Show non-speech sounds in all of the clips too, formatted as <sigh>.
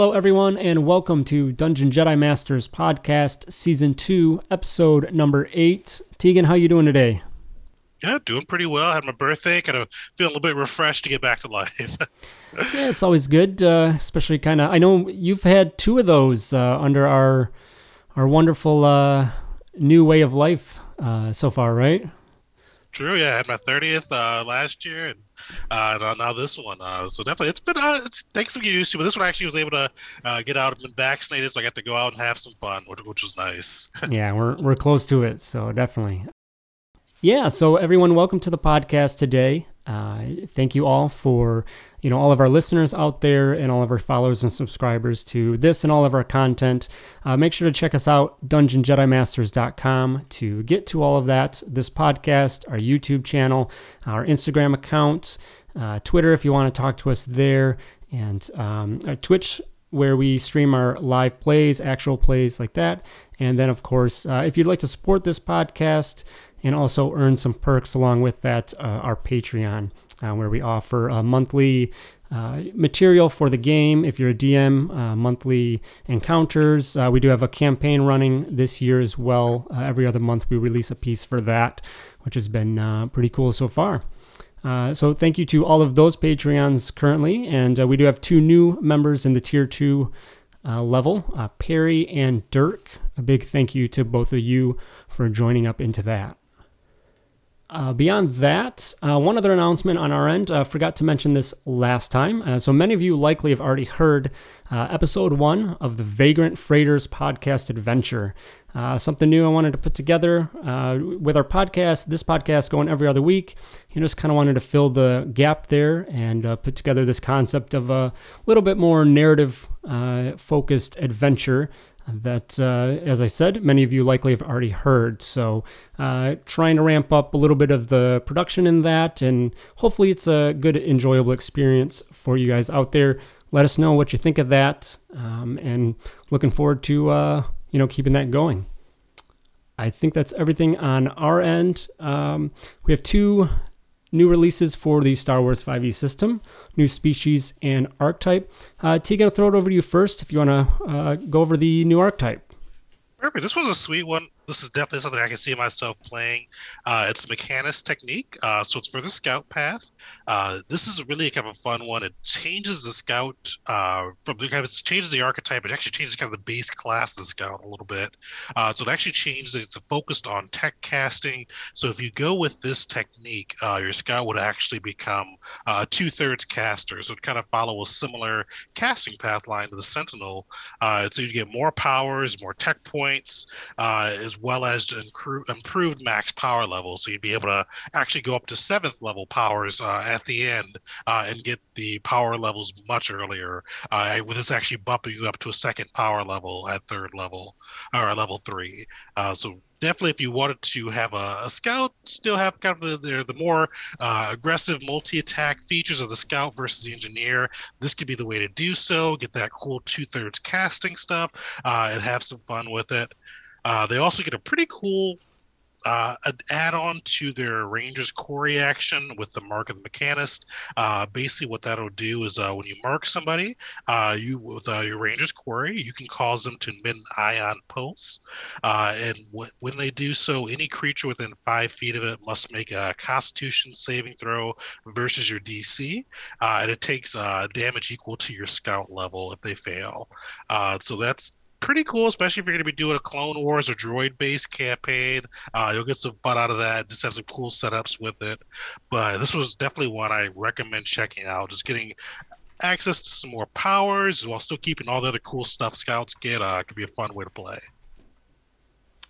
Hello, everyone, and welcome to Dungeon Jedi Masters podcast, season two, episode number eight. Tegan, how you doing today? Yeah, doing pretty well. I Had my birthday, kind of feel a little bit refreshed to get back to life. <laughs> yeah, it's always good, uh, especially kind of. I know you've had two of those uh, under our our wonderful uh, new way of life uh, so far, right? True. Yeah, I had my thirtieth uh, last year, and uh, now this one. Uh, so definitely, it's been uh, it's takes some get used to. But this one I actually was able to uh, get out and vaccinated, so I got to go out and have some fun, which, which was nice. <laughs> yeah, we're we're close to it, so definitely. Yeah, so everyone, welcome to the podcast today. Uh, thank you all for you know all of our listeners out there and all of our followers and subscribers to this and all of our content. Uh, make sure to check us out dungeonjedimasters.com to get to all of that. This podcast, our YouTube channel, our Instagram account, uh, Twitter if you want to talk to us there, and um, our Twitch where we stream our live plays, actual plays like that. And then, of course, uh, if you'd like to support this podcast and also earn some perks along with that, uh, our Patreon, uh, where we offer a monthly uh, material for the game. If you're a DM, uh, monthly encounters. Uh, we do have a campaign running this year as well. Uh, every other month, we release a piece for that, which has been pretty cool so far. Uh, so thank you to all of those Patreons currently, and uh, we do have two new members in the tier two uh, level, Perry and Dirk. A big thank you to both of you for joining up into that. Uh, beyond that, uh, one other announcement on our end. Uh, forgot to mention this last time. Uh, so many of you likely have already heard uh, episode one of the Vagrant Freighters podcast adventure. Uh, something new I wanted to put together with our podcast. This podcast going every other week. You just kind of wanted to fill the gap there and put together this concept of a little bit more narrative focused adventure that, uh, as I said, many of you likely have already heard. So, uh, trying to ramp up a little bit of the production in that, and hopefully, it's a good, enjoyable experience for you guys out there. Let us know what you think of that, um, and looking forward to uh, you know keeping that going. I think that's everything on our end. Um, we have two new releases for the Star Wars 5e system, new species and archetype. Uh, Tegan, I'll throw it over to you first if you want to uh, go over the new archetype. This was a sweet one this is definitely something I can see myself playing. Uh, it's a mechanist technique, uh, so it's for the scout path. Uh, this is really kind of a fun one. It changes the scout uh, from the kind of it changes the archetype. It actually changes kind of the base class of the scout a little bit. Uh, so it actually changes. It's focused on tech casting. So if you go with this technique, uh, your scout would actually become two thirds caster. So it kind of follow a similar casting path line to the Sentinel. so you get more powers, more tech points, well as improved max power levels. So you'd be able to actually go up to seventh level powers uh, at the end uh, and get the power levels much earlier. Uh, with this actually bumping you up to a second power level at third level or level three. Uh, so definitely if you wanted to have a, a scout still have kind of the the, the more uh, aggressive multi-attack features of the scout versus the engineer this could be the way to do so get that cool two-thirds casting stuff uh, and have some fun with it uh, they also get a pretty cool uh, add-on to their Rangers core reaction with the mark of the mechanist. Uh, basically, what that'll do is uh, when you mark somebody, uh, you with uh, your Rangers quarry, you can cause them to emit an ion pulse, uh, and w- when they do so, any creature within five feet of it must make a Constitution saving throw versus your DC, and it takes damage equal to your Scout level if they fail. so that's pretty cool, especially if you're going to be doing a Clone Wars or droid based campaign. Uh, you'll get some fun out of that. Just have some cool setups with it. But this was definitely one I recommend checking out. Just getting access to some more powers while still keeping all the other cool stuff scouts get uh, could be a fun way to play.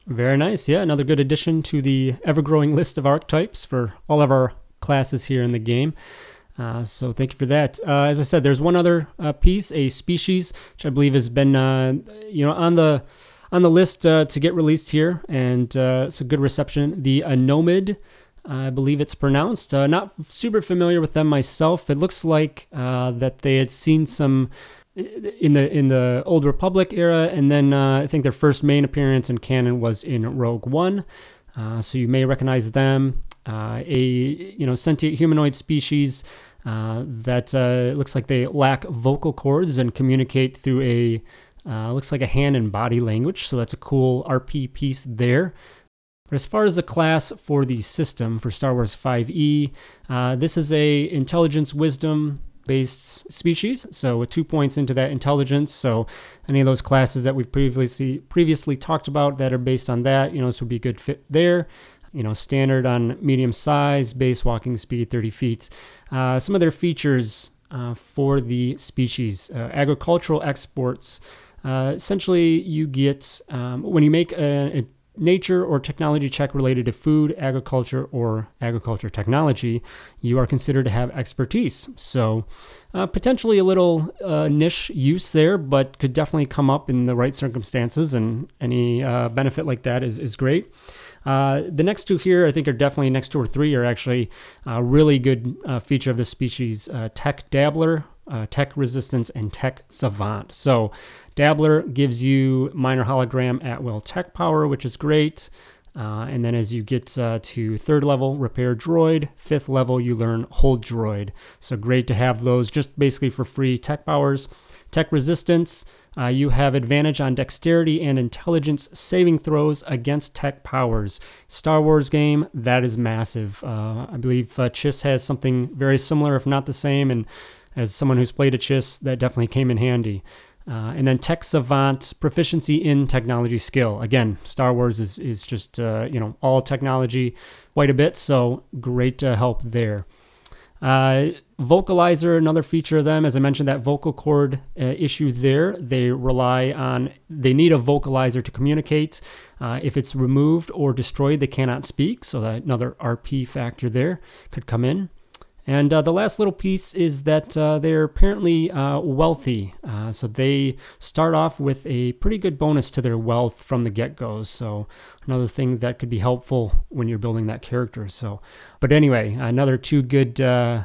Very nice. Yeah, another good addition to the ever growing list of archetypes for all of our classes here in the game. Uh, so thank you for that. Uh, as I said, there's one other uh, piece, a species, which I believe has been, uh, you know, on the on the list uh, to get released here, and uh, it's a good reception. The Anomid, I believe it's pronounced. not super familiar with them myself. It looks like that they had seen some in the in the old Republic era, and then I think their first main appearance in canon was in Rogue One. so you may recognize them. a you know sentient humanoid species uh, that uh, looks like they lack vocal cords and communicate through a uh, looks like a hand and body language. So that's a cool RP piece there. But as far as the class for the system for Star Wars 5e, uh, this is a intelligence wisdom based species. So with two points into that intelligence, so any of those classes that we've previously previously talked about that are based on that, you know, this would be a good fit there you know, standard on medium size, base walking speed 30 feet. Uh, some of their features uh, for the species uh, agricultural exports. Uh, essentially, you get um, when you make a, a nature or technology check related to food, agriculture, or agriculture technology, you are considered to have expertise. So, uh, potentially a little uh, niche use there, but could definitely come up in the right circumstances, and any uh, benefit like that is, is great. Uh, the next two here, I think, are definitely next two or three are actually a really good uh, feature of this species uh, Tech Dabbler, uh, Tech Resistance, and Tech Savant. So, Dabbler gives you minor hologram at will tech power, which is great. Uh, and then as you get uh, to third level, repair droid. Fifth level, you learn hold droid. So great to have those just basically for free tech powers. Tech resistance, uh, you have advantage on dexterity and intelligence saving throws against tech powers. Star Wars game, that is massive. Uh, I believe uh, Chiss has something very similar, if not the same. And as someone who's played a Chiss, that definitely came in handy. Uh, and then Tech Savant, proficiency in technology skill. Again, Star Wars is, is just, uh, you know, all technology quite a bit. So great to help there. Uh, vocalizer, another feature of them, as I mentioned, that vocal cord uh, issue there. They rely on, they need a vocalizer to communicate. Uh, if it's removed or destroyed, they cannot speak. So that another RP factor there could come in. And uh, the last little piece is that uh, they're apparently uh, wealthy. Uh, so they start off with a pretty good bonus to their wealth from the get go. So another thing that could be helpful when you're building that character. So, but anyway, another two good. Uh,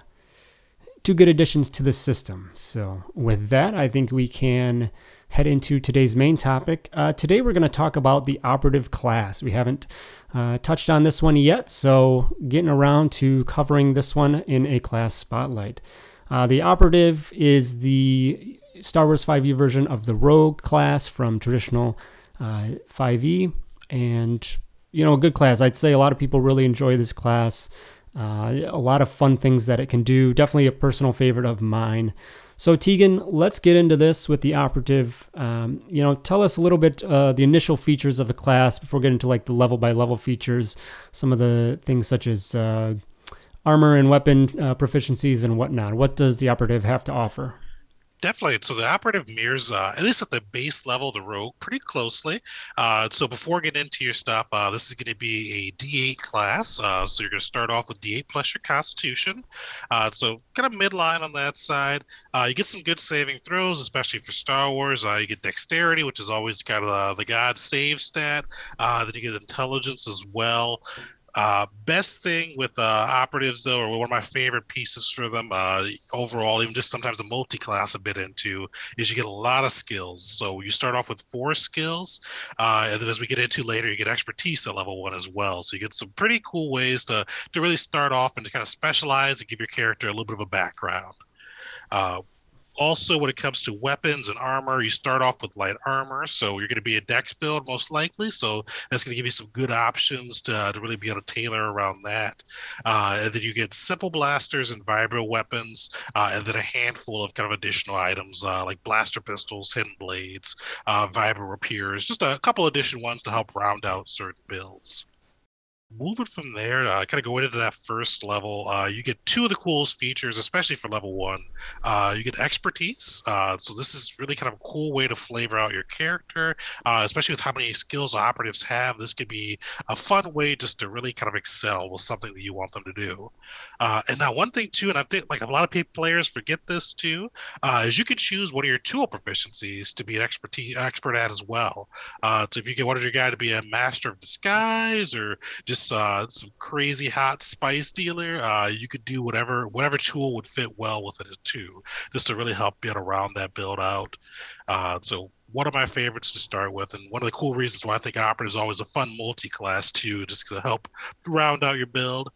two good additions to the system. So, with that, I think we can head into today's main topic. Uh, today, we're going to talk about the operative class. We haven't uh, touched on this one yet, so getting around to covering this one in a class spotlight. Uh, the operative is the Star Wars 5e version of the Rogue class from traditional 5e, uh, and you know, a good class. I'd say a lot of people really enjoy this class. Uh, a lot of fun things that it can do. Definitely a personal favorite of mine. So Tegan, let's get into this with the operative. Um, you know, tell us a little bit uh, the initial features of the class before getting to like the level by level features. Some of the things such as uh, armor and weapon uh, proficiencies and whatnot. What does the operative have to offer? Definitely. So the operative mirrors, uh, at least at the base level, the rogue pretty closely. Uh, so before getting into your stuff, uh, this is going to be a D8 class. Uh, so you're going to start off with D8 plus your Constitution. Uh, so kind of midline on that side. Uh, you get some good saving throws, especially for Star Wars. you get Dexterity, which is always kind of the, the God save stat. then you get Intelligence as well. Uh, best thing with uh, operatives, though, or one of my favorite pieces for them uh, overall, even just sometimes a multi-class a bit into, is you get a lot of skills. So you start off with four skills, uh, and then as we get into later, you get expertise at level one as well. So you get some pretty cool ways to to really start off and to kind of specialize and give your character a little bit of a background. Also, when it comes to weapons and armor, you start off with light armor, so you're going to be a dex build most likely. So that's going to give you some good options to, to really be able to tailor around that. Uh, and then you get simple blasters and vibro weapons, uh, and then a handful of kind of additional items uh, like blaster pistols, hidden blades, uh, vibro rapiers, just a couple additional ones to help round out certain builds. Moving from there, uh, kind of going into that first level, uh, you get two of the coolest features, especially for level one. Uh, you get expertise. Uh, so this is really kind of a cool way to flavor out your character, uh, especially with how many skills operatives have. This could be a fun way just to really kind of excel with something that you want them to do. Uh, and now one thing too, and I think like a lot of players forget this too, is you can choose one of your tool proficiencies to be an expertise expert at as well. so if you get your guy to be a master of disguise or just uh, some crazy hot spice dealer, uh, you could do whatever whatever tool would fit well with it too, just to really help get around that build out. Uh, so one of my favorites to start with, and one of the cool reasons why I think Opera is always a fun multi-class too, just to help round out your build.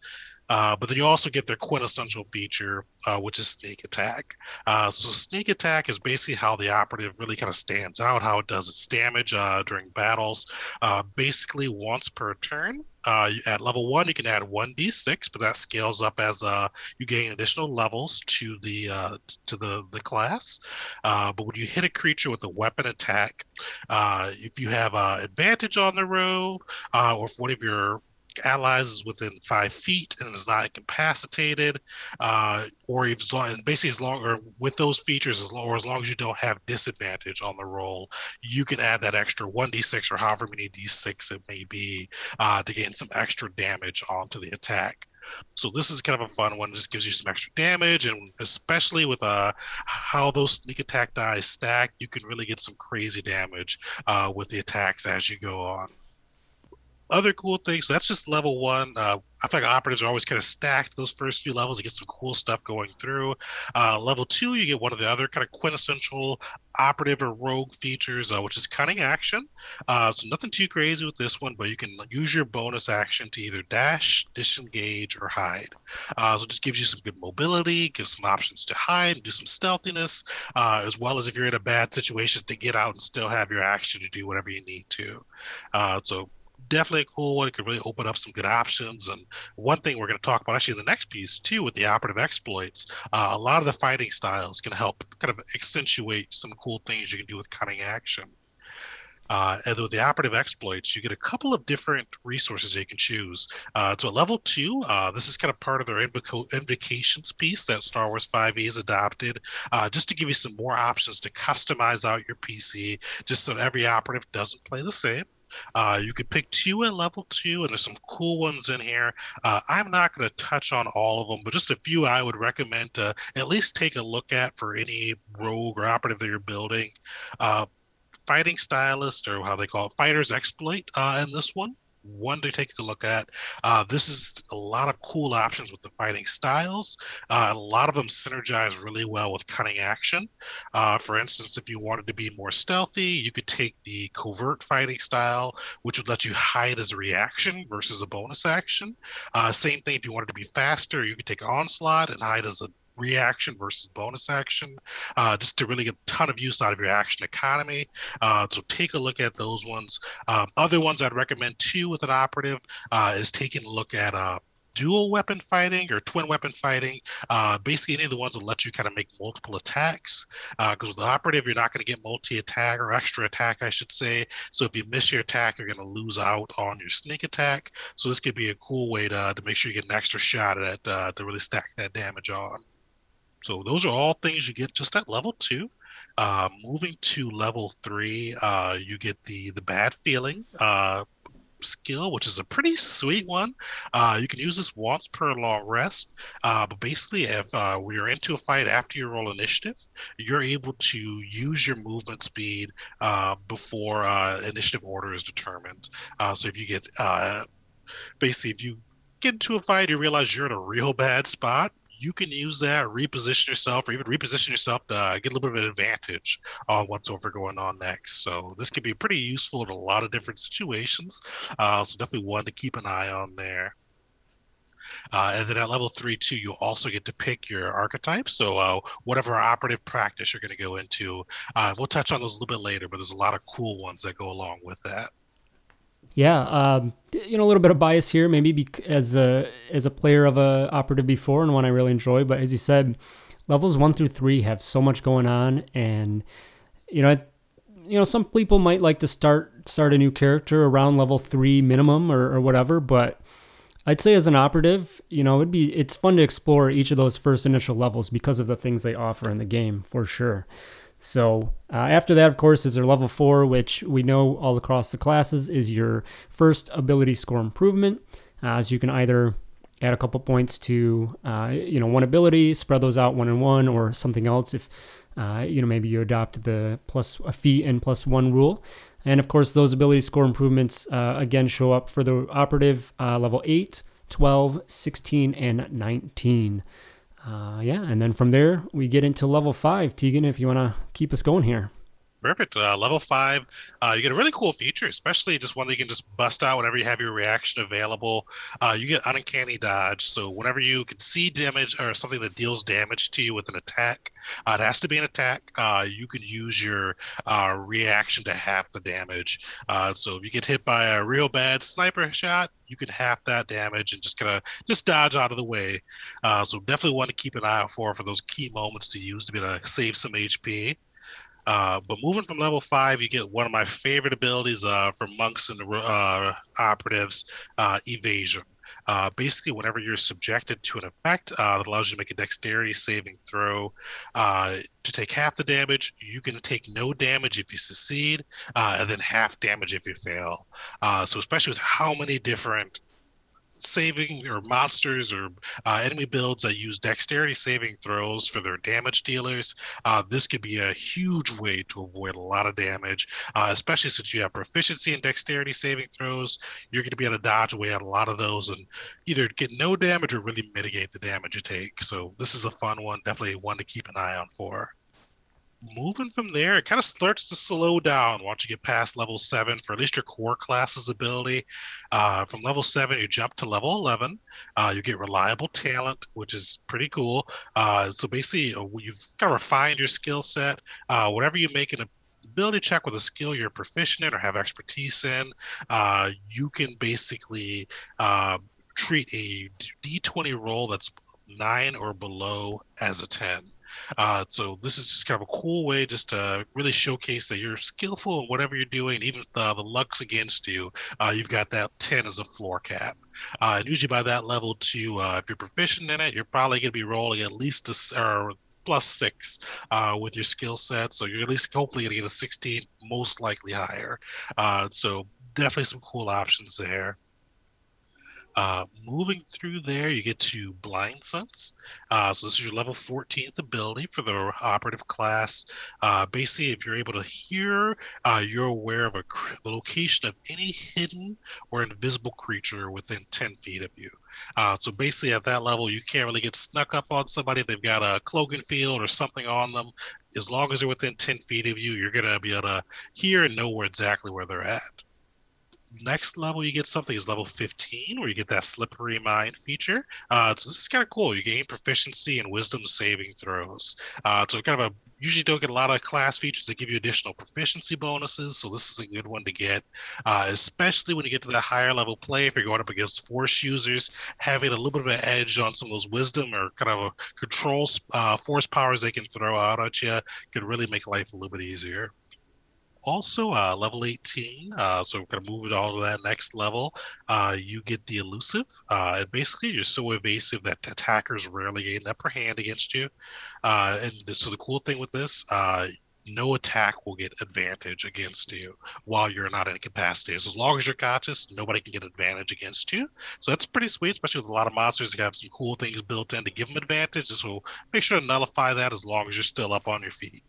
Uh, but then you also get their quintessential feature, uh, which is sneak attack. Uh, so sneak attack is basically how the operative really kind of stands out, how it does its damage uh, during battles. Uh, basically, once per turn, uh, at level one, you can add one d6, but that scales up as uh, you gain additional levels to the uh, to the the class. Uh, but when you hit a creature with a weapon attack, uh, if you have uh, advantage on the roll, or if one of your allies is within five feet and is not incapacitated, uh, or if basically as long or with those features, or as long as you don't have disadvantage on the roll, you can add that extra one d6 or however many d6 it may be uh, to gain some extra damage onto the attack. So this is kind of a fun one. It just gives you some extra damage, and especially with uh, how those sneak attack dice stack, you can really get some crazy damage uh, with the attacks as you go on other cool things. So that's just level one. Uh, I feel like operatives are always kind of stacked those first few levels. You get some cool stuff going through. Uh, level two, you get one of the other kind of quintessential operative or rogue features, uh, which is cunning action. Uh, so nothing too crazy with this one, but you can use your bonus action to either dash, disengage, or hide. Uh, so it just gives you some good mobility, gives some options to hide and do some stealthiness, uh, as well as if you're in a bad situation to get out and still have your action to do whatever you need to. so definitely a cool one. It could really open up some good options. And one thing we're going to talk about actually in the next piece too, with the operative exploits, uh, a lot of the fighting styles can help kind of accentuate some cool things you can do with cunning action. Uh, and with the operative exploits, you get a couple of different resources you can choose. Uh, so at level two, uh, this is kind of part of their invoc- invocations piece that Star Wars 5e has adopted, uh, just to give you some more options to customize out your PC, just so every operative doesn't play the same. Uh, you could pick two at level two, and there's some cool ones in here. Uh, I'm not going to touch on all of them, but just a few I would recommend to at least take a look at for any rogue or operative that you're building. Uh, fighting stylist, or how they call it, fighter's exploit uh, in this one one to take a look at. Uh, this is a lot of cool options with the fighting styles. Uh, a lot of them synergize really well with cunning action. Uh, for instance, if you wanted to be more stealthy, you could take the covert fighting style, which would let you hide as a reaction versus a bonus action. Uh, same thing if you wanted to be faster, you could take onslaught and hide as a reaction versus bonus action, uh, just to really get a ton of use out of your action economy. Uh, so take a look at those ones. Um, other ones I'd recommend too with an operative uh, is taking a look at uh, dual weapon fighting or twin weapon fighting. Uh, basically, any of the ones that let you kind of make multiple attacks. Because uh, with the operative, you're not going to get multi attack or extra attack, I should say. So if you miss your attack, you're going to lose out on your sneak attack. So this could be a cool way to, to make sure you get an extra shot at uh, to really stack that damage on. So those are all things you get just at level two. Uh, moving to level three, uh, you get the the bad feeling uh, skill, which is a pretty sweet one. Uh, you can use this once per long rest, uh, but basically, if uh, we are into a fight after you roll initiative, you're able to use your movement speed before initiative order is determined. So if you get basically, if you get into a fight, you realize you're in a real bad spot you can use that, reposition yourself, or even reposition yourself to uh, get a little bit of an advantage on what's over going on next. So this can be pretty useful in a lot of different situations. Uh, so definitely one to keep an eye on there. Uh, and then at level three, too, you also get to pick your archetype. So uh, whatever operative practice you're going to go into, uh, we'll touch on those a little bit later, but there's a lot of cool ones that go along with that. Yeah, um, you know, a little bit of bias here, maybe as a as a player of a operative before and one I really enjoy. But as you said, levels one through three have so much going on, and you know, you know, some people might like to start start start a new character around level three minimum or, or whatever. But I'd say as an operative, you know, it'd be it's fun to explore each of those first initial levels because of the things they offer in the game for sure. So uh, after that, of course, is their level four, which we know all across the classes is your first ability score improvement. Uh, so you can either add a couple points to uh, you know one ability, spread those out one and one, or something else if uh, you know maybe you adopt the plus a fee and plus one rule. And of course, those ability score improvements uh, again show up for the operative uh, level 8, 12, 16, and 19. Uh, yeah, and then from there we get into level five. Tegan, if you want to keep us going here. Perfect. Uh, level five, uh, you get a really cool feature, especially just one that you can just bust out whenever you have your reaction available. Uh, you get uncanny dodge. So whenever you can see damage or something that deals damage to you with an attack, uh, it has to be an attack. Uh, you can use your uh, reaction to half the damage. so if you get hit by a real bad sniper shot, you can half that damage and just kind of just dodge out of the way. so definitely want to keep an eye out for for those key moments to use to be able to save some HP. Uh, but moving from level five, you get one of my favorite abilities uh, from monks and uh, operatives, uh, evasion. Uh, basically, whenever you're subjected to an effect that allows you to make a dexterity saving throw to take half the damage, you can take no damage if you succeed, and then half damage if you fail. so, especially with how many different saving or monsters or uh, enemy builds that use dexterity saving throws for their damage dealers. Uh, this could be a huge way to avoid a lot of damage, uh, especially since you have proficiency in dexterity saving throws. You're going to be able to dodge away at a lot of those and either get no damage or really mitigate the damage you take. So this is a fun one, definitely one to keep an eye on for moving from there, it kind of starts to slow down once you get past level seven for at least your core class's ability. Uh, from level seven, you jump to level 11. Uh, you get reliable talent, which is pretty cool. Uh, so basically, uh, you've kind of refined your skill set. Uh, whatever you make an ability check with a skill you're proficient in or have expertise in, uh, you can basically treat a d20 roll that's nine or below as a 10. Uh, so this is just kind of a cool way just to really showcase that you're skillful in whatever you're doing, even if the, the luck's against you. Uh, you've got that 10 as a floor cap. Uh, and usually by that level too, uh, if you're proficient in it, you're probably going to be rolling at least a, or plus six uh, with your skill set. So you're at least hopefully going to get a 16, most likely higher. Uh, so definitely some cool options there. Uh, moving through there, you get to Blind Sense. Uh, so this is your level 14th ability for the operative class. Uh, basically, if you're able to hear, uh, you're aware of a cr- the location of any hidden or invisible creature within 10 feet of you. Uh, so basically, at that level, you can't really get snuck up on somebody they've got a cloaking field or something on them. As long as they're within 10 feet of you, you're going to be able to hear and know where exactly where they're at next level you get something is level 15 where you get that slippery mind feature. Uh, so this is kind of cool. You gain proficiency in wisdom saving throws. Uh, so kind of a usually don't get a lot of class features that give you additional proficiency bonuses so this is a good one to get. Uh, especially when you get to that higher level play if you're going up against force users having a little bit of an edge on some of those wisdom or kind of control uh, force powers they can throw out at you could really make life a little bit easier also uh, level 18 uh, so we're going to move it all to that next level uh, you get the elusive uh, and basically you're so evasive that attackers rarely gain the upper hand against you uh, and so the cool thing with this uh, no attack will get advantage against you while you're not incapacitated. So as long as you're conscious, nobody can get advantage against you. So that's pretty sweet, especially with a lot of monsters that have some cool things built in to give them advantage. So make sure to nullify that as long as you're still up on your feet.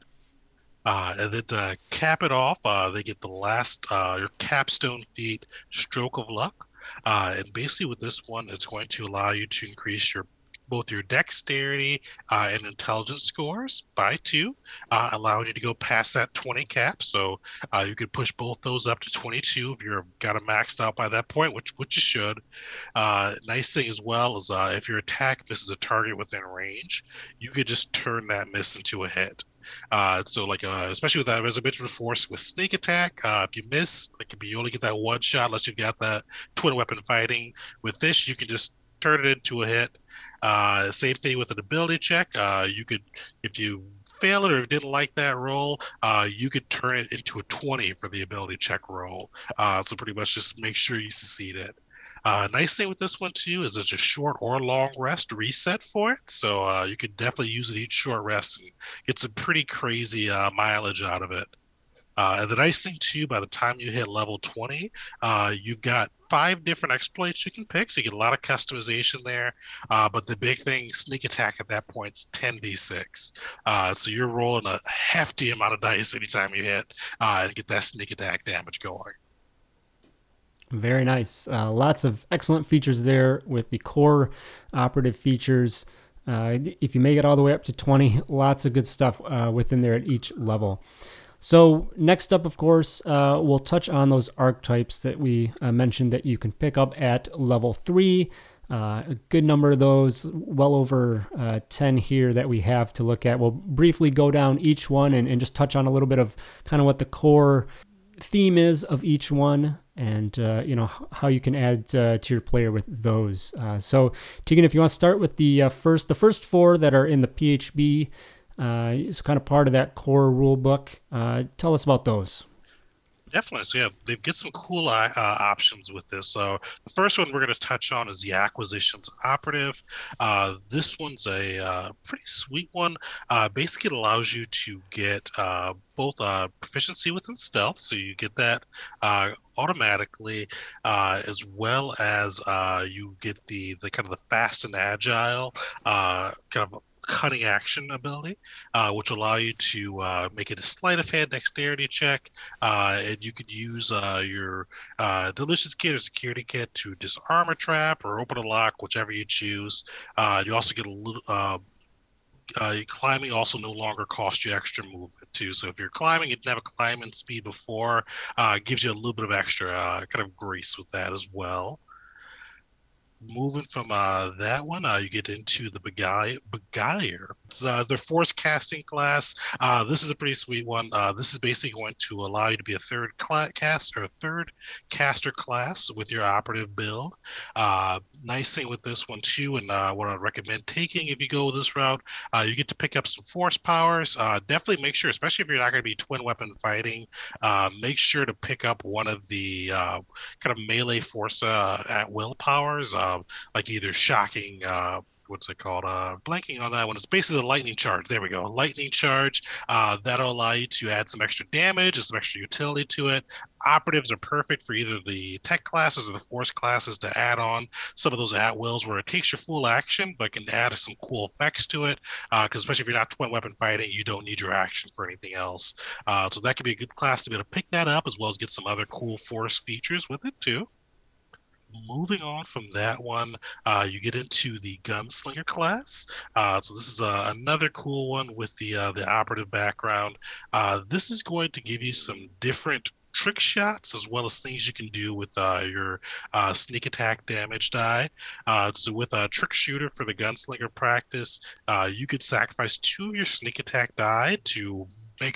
Uh, and then to cap it off, uh, they get the last uh, your capstone feat, Stroke of Luck. Uh, and basically, with this one, it's going to allow you to increase your both your dexterity uh, and intelligence scores by two, uh, allowing you to go past that 20 cap. So you could push both those up to 22 if you've got it maxed out by that point, which which you should. Nice thing as well is if your attack misses a target within range, you could just turn that miss into a hit. Uh, so like uh, especially with that reservation force with sneak attack, uh, if you miss, like if you only get that one shot unless you've got that twin weapon fighting. With this, you can just turn it into a hit. Uh, same thing with an ability check. Uh, you could if you fail it or didn't like that roll, uh, you could turn it into a 20 for the ability check roll. Uh, so pretty much just make sure you succeed it. Uh, nice thing with this one too is it's a short or long rest reset for it, so uh, you could definitely use it each short rest and get some pretty crazy uh, mileage out of it. Uh, and the nice thing too, by the time you hit level 20, uh, you've got five different exploits you can pick, so you get a lot of customization there. Uh, but the big thing, sneak attack at that point is 10d6. Uh, so you're rolling a hefty amount of dice anytime you hit and get that sneak attack damage going. Very nice. Uh, lots of excellent features there with the core operative features. Uh, if you make it all the way up to 20, <laughs> lots of good stuff uh, within there at each level. So, next up, of course, uh, we'll touch on those archetypes that we uh, mentioned that you can pick up at level 3. Uh, a good number of those, well over 10 here that we have to look at. We'll briefly go down each one and, and just touch on a little bit of kind of what the core theme is of each one and uh, you know how you can add uh, to your player with those. Uh, so Tegan, if you want to start with the uh, first, the first four that are in the PHB, uh, is kind of part of that core rule book. Uh, tell us about those. Definitely. So yeah, they get some cool uh, options with this. So the first one we're going to touch on is the acquisitions operative. Uh, this one's a uh, pretty sweet one. Uh, basically, it allows you to get uh, both uh, proficiency within stealth, so you get that automatically, as well as you get the the kind of the fast and agile kind of cunning action ability, uh, which allow you to uh, make it a sleight of hand dexterity check. Uh, and you could use uh, your uh, delicious kit or security kit to disarm a trap or open a lock, whichever you choose. Uh, you also get a little. Climbing also no longer costs you extra movement too. So if you're climbing, you didn't have a climbing speed before, gives you a little bit of extra kind of grace with that as well moving from uh, that one, uh, you get into the Beguiler. It's uh, their force casting class. Uh, this is a pretty sweet one. Uh, this is basically going to allow you to be a third class cast or third caster class with your operative build. Uh, nice thing with this one too, and what I'd recommend taking if you go this route, you get to pick up some force powers. definitely make sure, especially if you're not going to be twin weapon fighting, make sure to pick up one of the kind of melee force at will powers uh, like either shocking uh, what's it called? Uh, blanking on that one. It's basically the lightning charge. There we go. Lightning charge. Uh, that'll allow you to add some extra damage and some extra utility to it. Operatives are perfect for either the tech classes or the force classes to add on some of those at wills where it takes your full action but can add some cool effects to it. Because uh, especially if you're not twin weapon fighting, you don't need your action for anything else. Uh, so that could be a good class to be able to pick that up as well as get some other cool force features with it too moving on from that one, uh, you get into the gunslinger class. Uh, so this is uh, another cool one with the uh, the operative background. Uh, this is going to give you some different trick shots as well as things you can do with uh, your uh, sneak attack damage die. Uh, so with a trick shooter for the gunslinger practice, you could sacrifice two of your sneak attack die to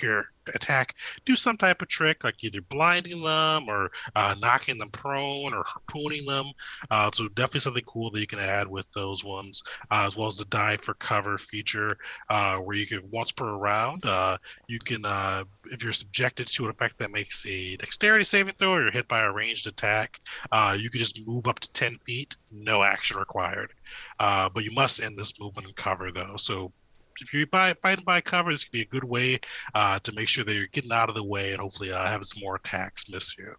your attack do some type of trick, like either blinding them or uh, knocking them prone or harpooning them. Uh, so definitely something cool that you can add with those ones, uh, as well as the dive for cover feature, uh, where you can once per round, uh, you can uh, if you're subjected to an effect that makes a dexterity saving throw or you're hit by a ranged attack, you can just move up to 10 feet, no action required. but you must end this movement in cover though. So if you buy fighting by cover, this could be a good way uh, to make sure that you're getting out of the way and hopefully uh, having some more attacks miss you.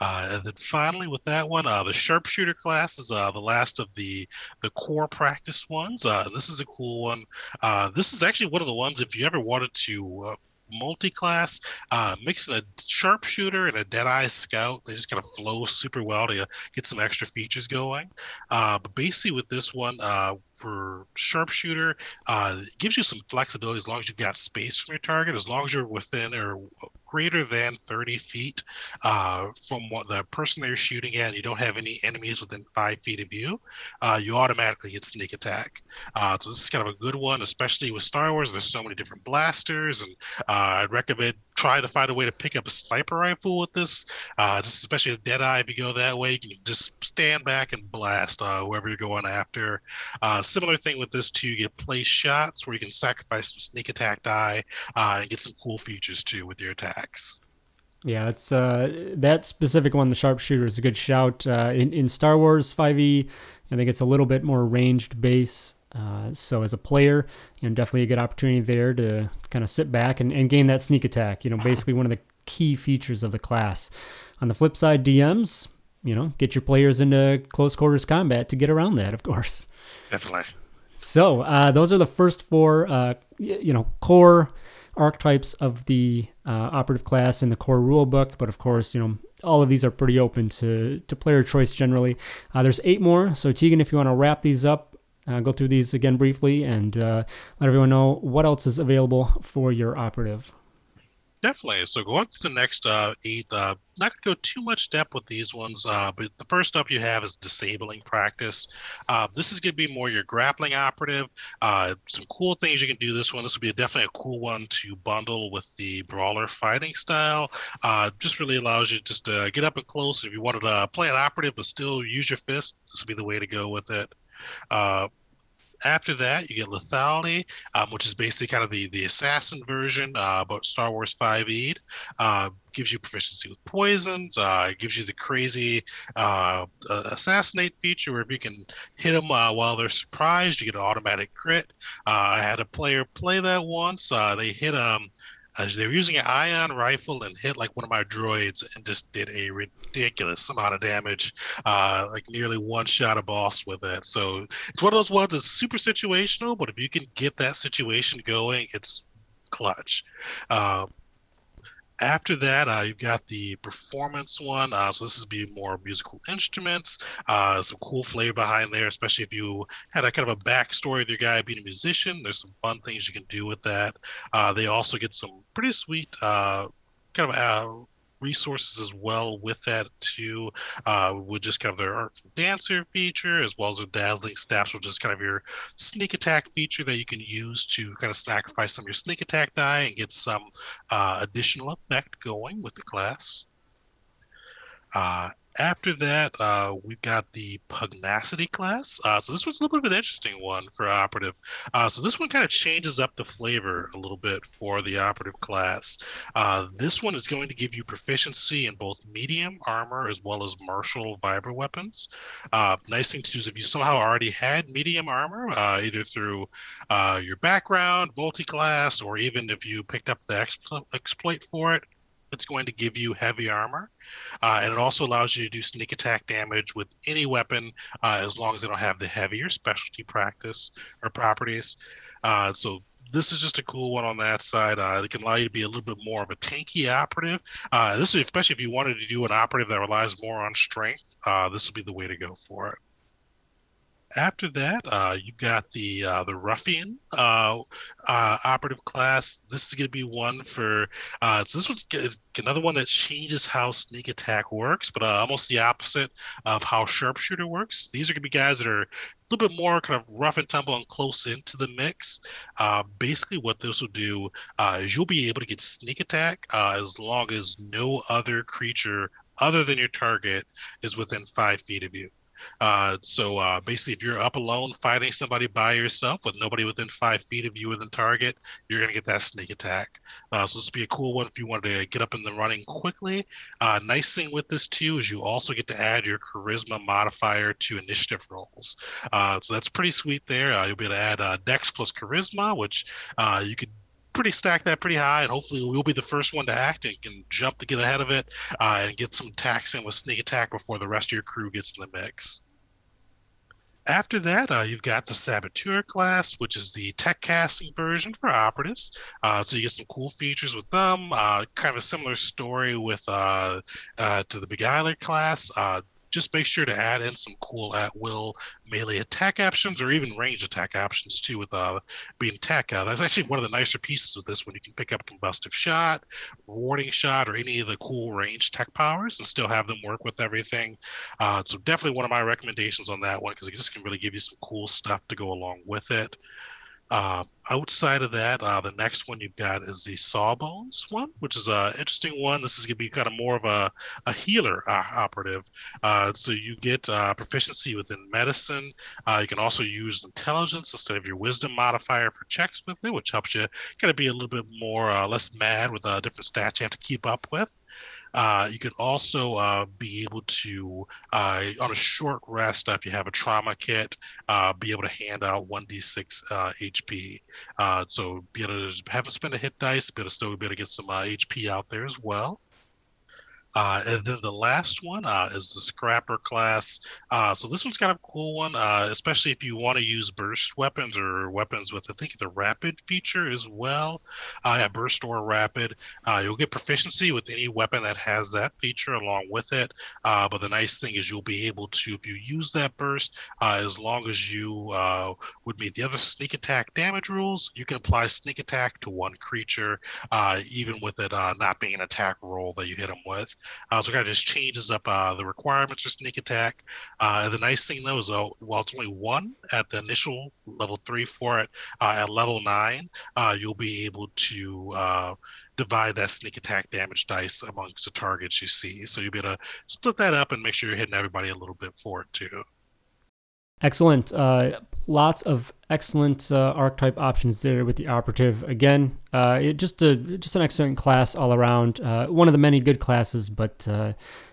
Uh, and then finally, with that one, uh, the sharpshooter class is uh, the last of the the core practice ones. Uh, this is a cool one. Uh, this is actually one of the ones if you ever wanted to uh, multi-class, uh, mixing a sharpshooter and a Deadeye Scout. They just kind of flow super well to get some extra features going. Uh, but basically, with this one, uh, for sharpshooter, uh, it gives you some flexibility as long as you've got space from your target, as long as you're within or greater than 30 feet uh, from what the person they're shooting at, you don't have any enemies within five feet of you, uh, you automatically get sneak attack. So this is kind of a good one, especially with Star Wars. There's so many different blasters and Uh, I'd recommend trying to find a way to pick up a sniper rifle with this, uh, just especially a dead eye. If you go that way, you can just stand back and blast uh, whoever you're going after. Uh, similar thing with this too. You get place shots where you can sacrifice some sneak attack die uh, and get some cool features too with your attacks. Yeah, it's uh, that specific one, the sharpshooter, is a good shout. Uh, in in Star Wars 5e, I think it's a little bit more ranged base. Uh, so as a player, you know, definitely a good opportunity there to kind of sit back and, and gain that sneak attack. You know, basically one of the key features of the class. On the flip side, DMs, you know, get your players into close quarters combat to get around that, of course. Definitely. So uh, those are the first four, uh, you know, core archetypes of the uh, operative class in the core rulebook. But of course, you know, all of these are pretty open to, to player choice generally. Uh, there's eight more. So, Tegan, if you want to wrap these up, uh, go through these again briefly and uh, let everyone know what else is available for your operative. Definitely. So go on to the next uh, eight. Uh, not going to go too much depth with these ones, uh, but the first up you have is disabling practice. Uh, this is going to be more your grappling operative. Uh, some cool things you can do this one. This would be a, definitely a cool one to bundle with the brawler fighting style. Uh, just really allows you just to get up and close. If you wanted to play an operative but still use your fist, this would be the way to go with it. Uh, after that, you get lethality, um, which is basically kind of the, the assassin version, uh, about Star Wars 5e. Uh, gives you proficiency with poisons. Uh, it gives you the crazy uh, assassinate feature where if you can hit them uh, while they're surprised, you get an automatic crit. I had a player play that once. They hit um, uh, they were using an ion rifle and hit like one of my droids and just did a ridiculous amount of damage, uh, like nearly one shot a boss with it. So it's one of those ones that's super situational, but if you can get that situation going, it's clutch. Uh, after that, uh, you've got the performance one. Uh, so this is be more musical instruments, uh, some cool flavor behind there, especially if you had a kind of a backstory of your guy being a musician. There's some fun things you can do with that. Uh, they also get some pretty sweet uh, kind of uh, resources as well with that too, uh, with just kind of their artful dancer feature as well as their dazzling staffs, which is kind of your sneak attack feature that you can use to kind of sacrifice some of your sneak attack die and get some uh, additional effect going with the class. Uh, after that, uh, we've got the pugnacity class. Uh, so this one's a little bit of an interesting one for operative. Uh, so this one kind of changes up the flavor a little bit for the operative class. Uh, this one is going to give you proficiency in both medium armor as well as martial vibro weapons. Uh, nice thing to do is if you somehow already had medium armor, uh, either through your background, multi-class, or even if you picked up the exploit for it, it's going to give you heavy armor, uh, and it also allows you to do sneak attack damage with any weapon uh, as long as they don't have the heavier specialty practice or properties. Uh, so this is just a cool one on that side. Uh, it can allow you to be a little bit more of a tanky operative. Uh, this is especially if you wanted to do an operative that relies more on strength. Uh, this would be the way to go for it after that, uh, you got the uh, the ruffian uh, uh operative class. This is going to be one for. Uh, so this one's another one that changes how sneak attack works, but uh, almost the opposite of how sharpshooter works. These are going to be guys that are a little bit more kind of rough and tumble and close into the mix. basically, what this will do is you'll be able to get sneak attack as long as no other creature other than your target is within five feet of you. Uh, so uh, basically, if you're up alone fighting somebody by yourself with nobody within five feet of you within target, you're going to get that sneak attack. Uh, so this would be a cool one if you wanted to get up in the running quickly. Uh, nice thing with this too is you also get to add your charisma modifier to initiative rolls. Uh, so that's pretty sweet there. Uh, you'll be able to add Dex plus charisma, which you could pretty stack that pretty high, and hopefully we'll be the first one to act and can jump to get ahead of it uh, and get some attacks in with sneak attack before the rest of your crew gets in the mix. After that, uh, you've got the Saboteur class, which is the tech casting version for operatives. Uh, so you get some cool features with them. Uh, kind of a similar story with uh, uh, to the Beguiler class. Just make sure to add in some cool at will melee attack options or even range attack options too with uh, being tech. Uh, that's actually one of the nicer pieces of this when you can pick up combustive shot, warding shot, or any of the cool range tech powers and still have them work with everything. Uh, so definitely one of my recommendations on that one because it just can really give you some cool stuff to go along with it. Uh, outside of that, uh, the next one you've got is the Sawbones one, which is an interesting one. This is going to be kind of more of a, a healer uh, operative. Uh, so you get uh, proficiency within medicine. Uh, you can also use intelligence instead of your wisdom modifier for checks with it, which helps you kind of be a little bit more less mad with a different stats you have to keep up with. Uh, you can also uh, be able to, uh, on a short rest, if you have a trauma kit, uh, be able to hand out 1d6 HP. Uh, uh, so be able to have to spend a hit dice, to still be able to get some HP out there as well. Uh, and then the last one uh, is the Scrapper class. Uh, so this one's kind of a cool one, uh, especially if you want to use burst weapons or weapons with, I think, the rapid feature as well. Uh, yeah, burst or rapid. Uh, you'll get proficiency with any weapon that has that feature along with it. but the nice thing is you'll be able to, if you use that burst, as long as you would meet the other sneak attack damage rules, you can apply sneak attack to one creature, even with it not being an attack roll that you hit them with. Uh, so it kind of just changes up uh, the requirements for sneak attack. Uh, the nice thing though is uh, while it's only one at the initial level three for it, uh, at level nine, uh, you'll be able to uh, divide that sneak attack damage dice amongst the targets you see. So you'll be able to split that up and make sure you're hitting everybody a little bit for it too. Excellent. Uh, lots of excellent uh, archetype options there with the operative. Again, uh, it, just a just an excellent class all around. Uh, one of the many good classes, but uh,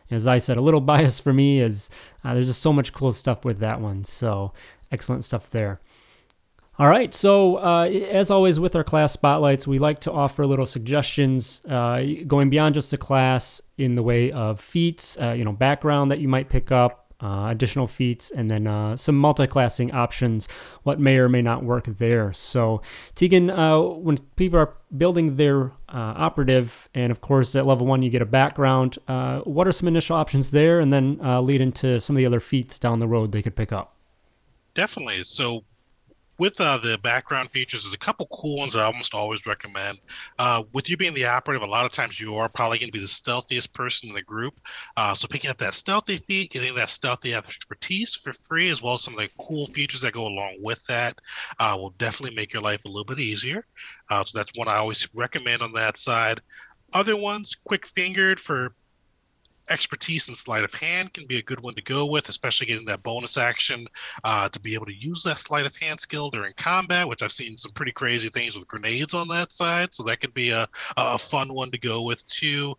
as I said, a little <laughs> bias for me is uh, there's just so much cool stuff with that one. So excellent stuff there. All right, so uh, as always with our class spotlights, we like to offer little suggestions going beyond just the class in the way of feats, you know, background that you might pick up, uh, additional feats, and then uh, some multi-classing options, what may or may not work there. So, Tegan, uh, when people are building their uh, operative, and of course at level one you get a background, uh, what are some initial options there, and then uh, lead into some of the other feats down the road they could pick up? Definitely. So with uh, the background features, there's a couple cool ones I almost always recommend. Uh, with you being the operative, a lot of times you are probably going to be the stealthiest person in the group. Uh, so picking up that stealthy feat, getting that stealthy expertise for free, as well as some of the cool features that go along with that, uh, will definitely make your life a little bit easier. Uh, so that's one I always recommend on that side. Other ones, quick fingered for expertise in sleight of hand can be a good one to go with, especially getting that bonus action uh, to be able to use that sleight of hand skill during combat, which I've seen some pretty crazy things with grenades on that side. So that could be a, a fun one to go with too.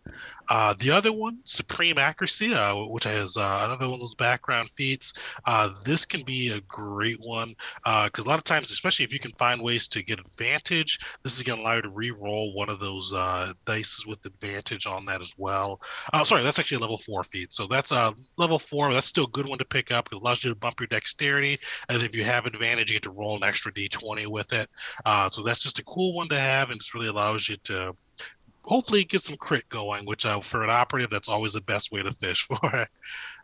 Uh, the other one, Supreme Accuracy, uh, which has uh, another one of those background feats. Uh, this can be a great one because uh, a lot of times, especially if you can find ways to get advantage, this is going to allow you to re-roll one of those dice with advantage on that as well. sorry, that's actually level four feat. So that's a level four. That's still a good one to pick up because it allows you to bump your dexterity. And if you have advantage, you get to roll an extra d20 with it. so that's just a cool one to have, and it really allows you to hopefully get some crit going, which uh, for an operative, that's always the best way to fish <laughs> for.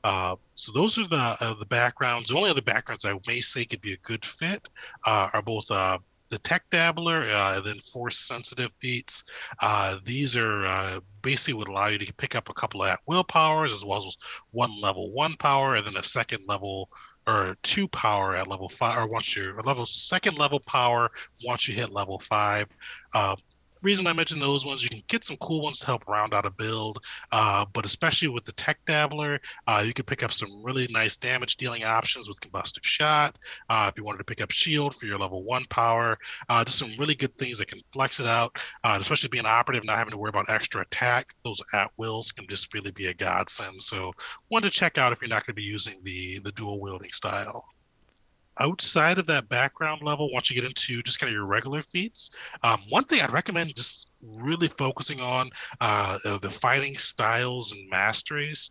uh, so those are the uh, the backgrounds. The only other backgrounds I may say could be a good fit uh, are both uh, the Tech Dabbler uh, then Force Sensitive feats. these are basically would allow you to pick up a couple of at will powers as well as one level one power and then a second level or two power at level five, or once you're level second level power once you hit level five. Uh, reason I mentioned those ones, you can get some cool ones to help round out a build. Uh, but especially with the Tech Dabbler, uh, you can pick up some really nice damage dealing options with Combustive Shot. Uh, if you wanted to pick up Shield for your level one power, uh, just some really good things that can flex it out. Uh, especially being operative, not having to worry about extra attack. Those at wills can just really be a godsend. So, one to check out if you're not going to be using the the dual wielding style outside of that background level, once you get into just kind of your regular feats, um, one thing I'd recommend just really focusing on uh, the fighting styles and masteries.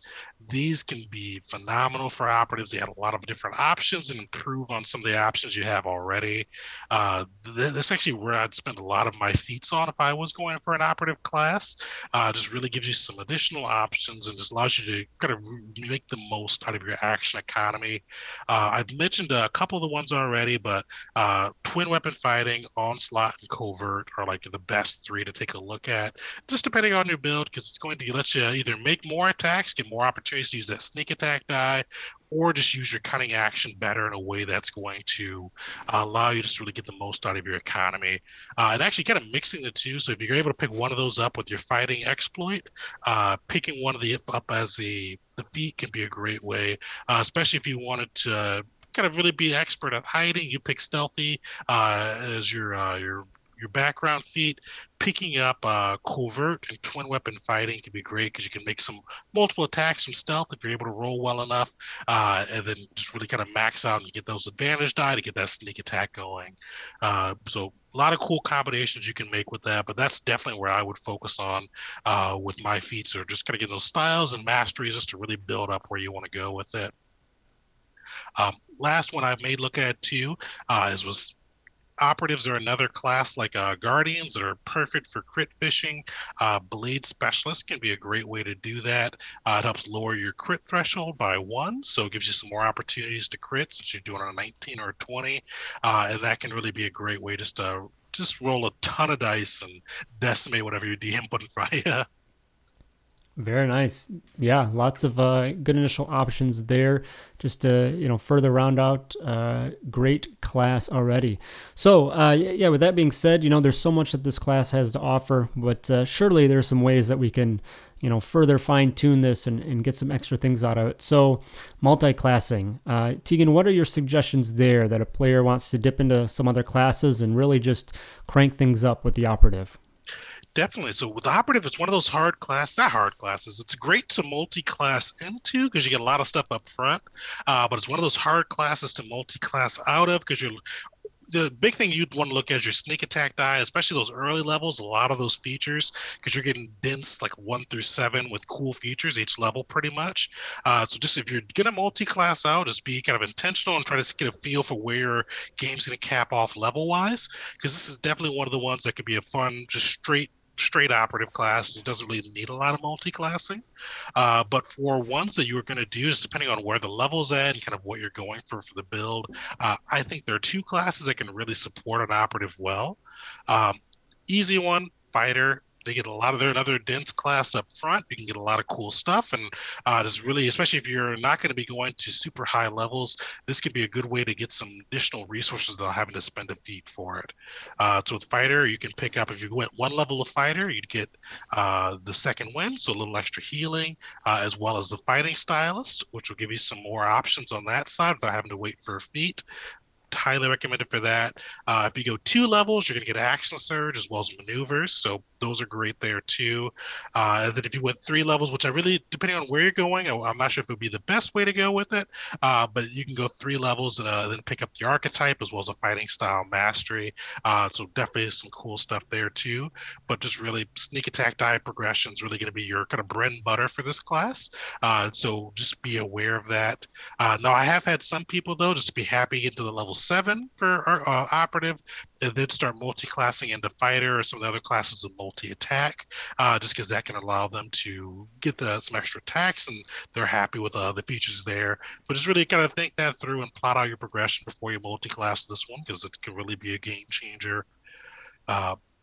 These can be phenomenal for operatives. They have a lot of different options and improve on some of the options you have already. Uh, th- that's actually where I'd spend a lot of my feats on if I was going for an operative class. Uh, just really gives you some additional options and just allows you to kind of make the most out of your action economy. Uh, I've mentioned a couple of the ones already, but uh, twin weapon fighting, onslaught, and covert are like the best three to take a look at, just depending on your build, because it's going to let you either make more attacks, get more opportunities to use that sneak attack die, or just use your cunning action better in a way that's going to uh, allow you to really get the most out of your economy. Uh, and actually, kind of mixing the two. So if you're able to pick one of those up with your fighting exploit, uh, picking one of the if up as the the feat can be a great way, uh, especially if you wanted to kind of really be expert at hiding. You pick stealthy uh, as your uh, your your background feat, picking up uh, covert and twin weapon fighting can be great because you can make some multiple attacks from stealth if you're able to roll well enough, uh, and then just really kind of max out and get those advantage die to get that sneak attack going. Uh, so a lot of cool combinations you can make with that, but that's definitely where I would focus on uh, with my feats, or just kind of get those styles and masteries just to really build up where you want to go with it. Um, last one I may look at too uh, is was operatives are another class like uh, guardians that are perfect for crit fishing. Uh, blade specialists can be a great way to do that. Uh, it helps lower your crit threshold by one, so it gives you some more opportunities to crit since you're doing a 19 or a 20, uh, and that can really be a great way just to just roll a ton of dice and decimate whatever your DM put in front of you. <laughs> Very nice. Yeah, lots of uh, good initial options there. Just to you know further round out, uh, great class already. So uh, yeah, with that being said, you know there's so much that this class has to offer, but uh, surely there's some ways that we can you know further fine tune this and, and get some extra things out of it. So multi-classing, uh, Tegan, what are your suggestions there that a player wants to dip into some other classes and really just crank things up with the operative? Definitely. So with the operative, it's one of those hard class, not hard classes. It's great to multi-class into because you get a lot of stuff up front, uh, but it's one of those hard classes to multi-class out of because you're the big thing you'd want to look at is your sneak attack die, especially those early levels. A lot of those features because you're getting dense like one through seven with cool features each level, pretty much. Uh, so just if you're gonna multi-class out, just be kind of intentional and try to get a feel for where your game's gonna cap off level wise, because this is definitely one of the ones that could be a fun, just straight straight operative class. It doesn't really need a lot of multi-classing. Uh, but for ones that you're going to do, is depending on where the level's at and kind of what you're going for for the build, uh, I think there are two classes that can really support an operative well. Um, easy one, fighter they get a lot of their another dense class up front. You can get a lot of cool stuff, and uh, it's really, especially if you're not going to be going to super high levels, this could be a good way to get some additional resources without having to spend a feat for it. Uh, so with fighter, you can pick up if you went one level of fighter, you'd get uh, the second wind, so a little extra healing, uh, as well as the fighting stylist, which will give you some more options on that side without having to wait for a feat highly recommended for that. Uh, if you go two levels, you're going to get action surge as well as maneuvers. So those are great there too. Uh, and then if you went three levels, which I really, depending on where you're going, I'm not sure if it would be the best way to go with it. Uh, but you can go three levels and uh, then pick up the archetype as well as a fighting style mastery. Uh, so definitely some cool stuff there too. But just really sneak attack die progression is really going to be your kind of bread and butter for this class. Uh, so just be aware of that. Uh, now I have had some people though just be happy into the level seven for uh, operative, and then start multi-classing into fighter or some of the other classes of multi-attack, uh, just because that can allow them to get the, some extra attacks, and they're happy with uh, the features there. But just really kind of think that through and plot out your progression before you multi-class this one, because it can really be a game changer.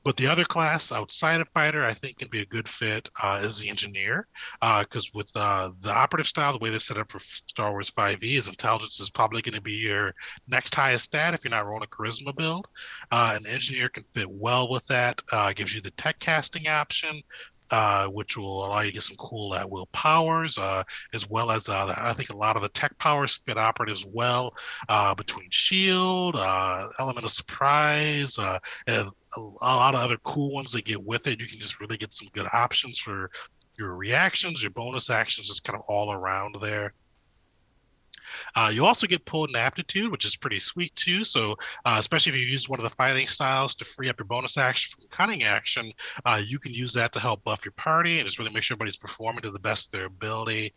But the other class outside of fighter, I think, can be a good fit uh, is the engineer, because uh, with uh, the operative style, the way they're set up for Star Wars 5e is intelligence is probably going to be your next highest stat if you're not rolling a charisma build. Uh, an engineer can fit well with that. Gives you the tech casting option, uh, which will allow you to get some cool at will powers, uh, as well as uh, I think a lot of the tech powers fit operatives well uh, between shield, uh, element of surprise, uh, and a, lot of other cool ones that get with it. You can just really get some good options for your reactions, your bonus actions, just kind of all around there. Uh, you also get potent aptitude, which is pretty sweet too. So, uh, especially if you use one of the fighting styles to free up your bonus action from cunning action, uh, you can use that to help buff your party and just really make sure everybody's performing to the best of their ability.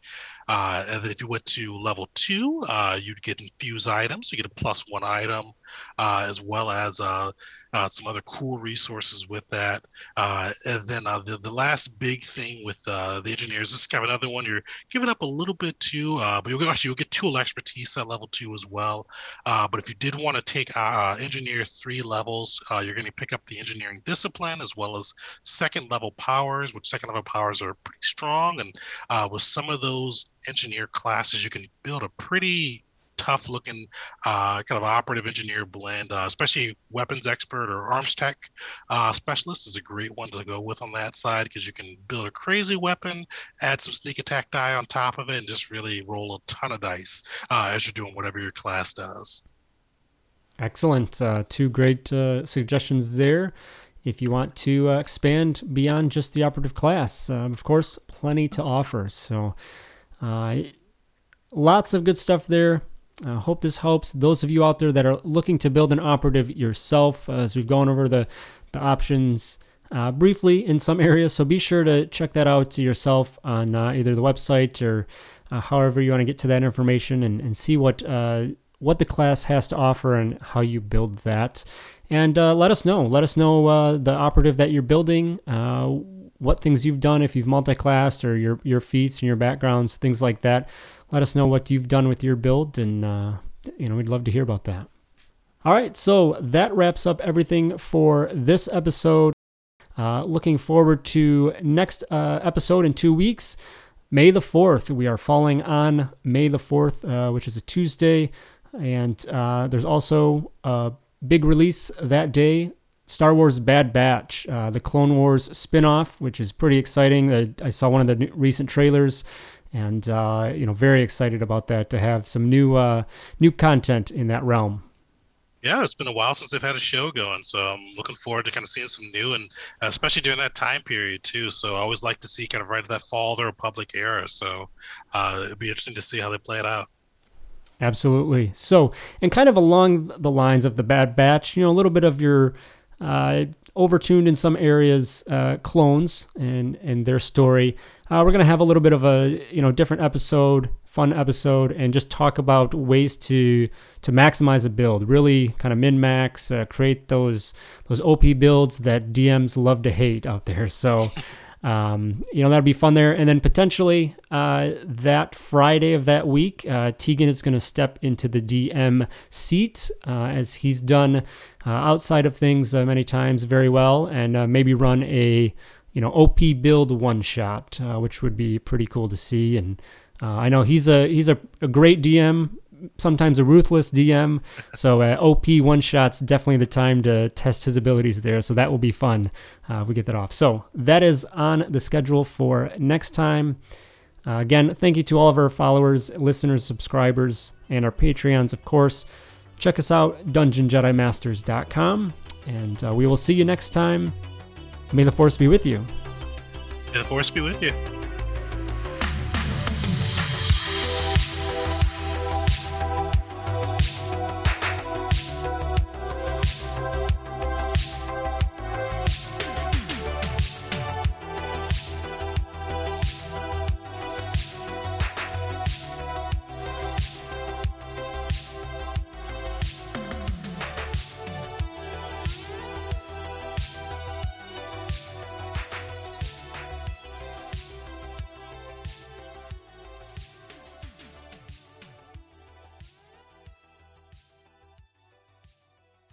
Uh, and then if you went to level two, uh, you'd get infuse items. So You get a plus one item, uh, as well as uh, some other cool resources with that. Uh, and then uh, the, the last big thing with uh, the engineers, this is kind of another one you're giving up a little bit to, uh, but you'll actually you'll get tool expertise at level two as well. Uh, but if you did want to take engineer three levels, you're going to pick up the engineering discipline as well as second level powers, which second level powers are pretty strong. And with some of those engineer classes, you can build a pretty tough looking uh, kind of operative engineer blend, uh, especially weapons expert or Armstech uh, specialist is a great one to go with on that side because you can build a crazy weapon, add some sneak attack die on top of it, and just really roll a ton of dice uh, as you're doing whatever your class does. Excellent. Uh, two great uh, suggestions there if you want to expand beyond just the operative class. Uh, of course, plenty to offer. So, lots of good stuff there. I uh, hope this helps those of you out there that are looking to build an operative yourself, uh, as we've gone over the, the options uh, briefly in some <laughs> areas. So be sure to check that out to yourself on uh, either the website or uh, however you want to get to that information and, and see what uh, what the class has to offer and how you build that. And let us know. Let us know the operative that you're building what things you've done if you've multi-classed or your your feats and your backgrounds, things like that let us know what you've done with your build, and uh, you know we'd love to hear about that. All right, so that wraps up everything for this episode. Uh, looking forward to next uh, episode in two weeks, May the fourth. We are falling on May the fourth, uh, which is a Tuesday, and uh, there's also a big release that day. Star Wars Bad Batch, uh, the Clone Wars spinoff, which is pretty exciting. I saw one of the recent trailers and uh, you know very excited about that to have some new uh, new content in that realm. Yeah, it's been a while since they've had a show going, so I'm looking forward to kind of seeing some new, and especially during that time period too. So I always like to see kind of right at that fall of the Republic era. So uh, it'd be interesting to see how they play it out. Absolutely. So, and kind of along the lines of the Bad Batch, you know, a little bit of your uh, overtuned in some areas uh, clones and and their story. Uh, we're gonna have a little bit of a you know different episode, fun episode, and just talk about ways to to maximize a build. Really kind of min max, uh, create those those OP builds that DMs love to hate out there. So. Um, you know that'd be fun there, and then potentially uh, that Friday of that week, uh, Tegan is going to step into the DM seat uh, as he's done uh, outside of things uh, many times very well, and uh, maybe run a you know OP build one shot, which would be pretty cool to see. And I know he's a he's a, a great DM sometimes a ruthless DM. So uh, OP one shots definitely the time to test his abilities there. So that will be fun uh, if we get that off. So that is on the schedule for next time. Uh, again, thank you to all of our followers, listeners, subscribers, and our Patreons, of course. Check us out, dungeonjedimasters.com, and uh, we will see you next time. May the Force be with you. May the Force be with you.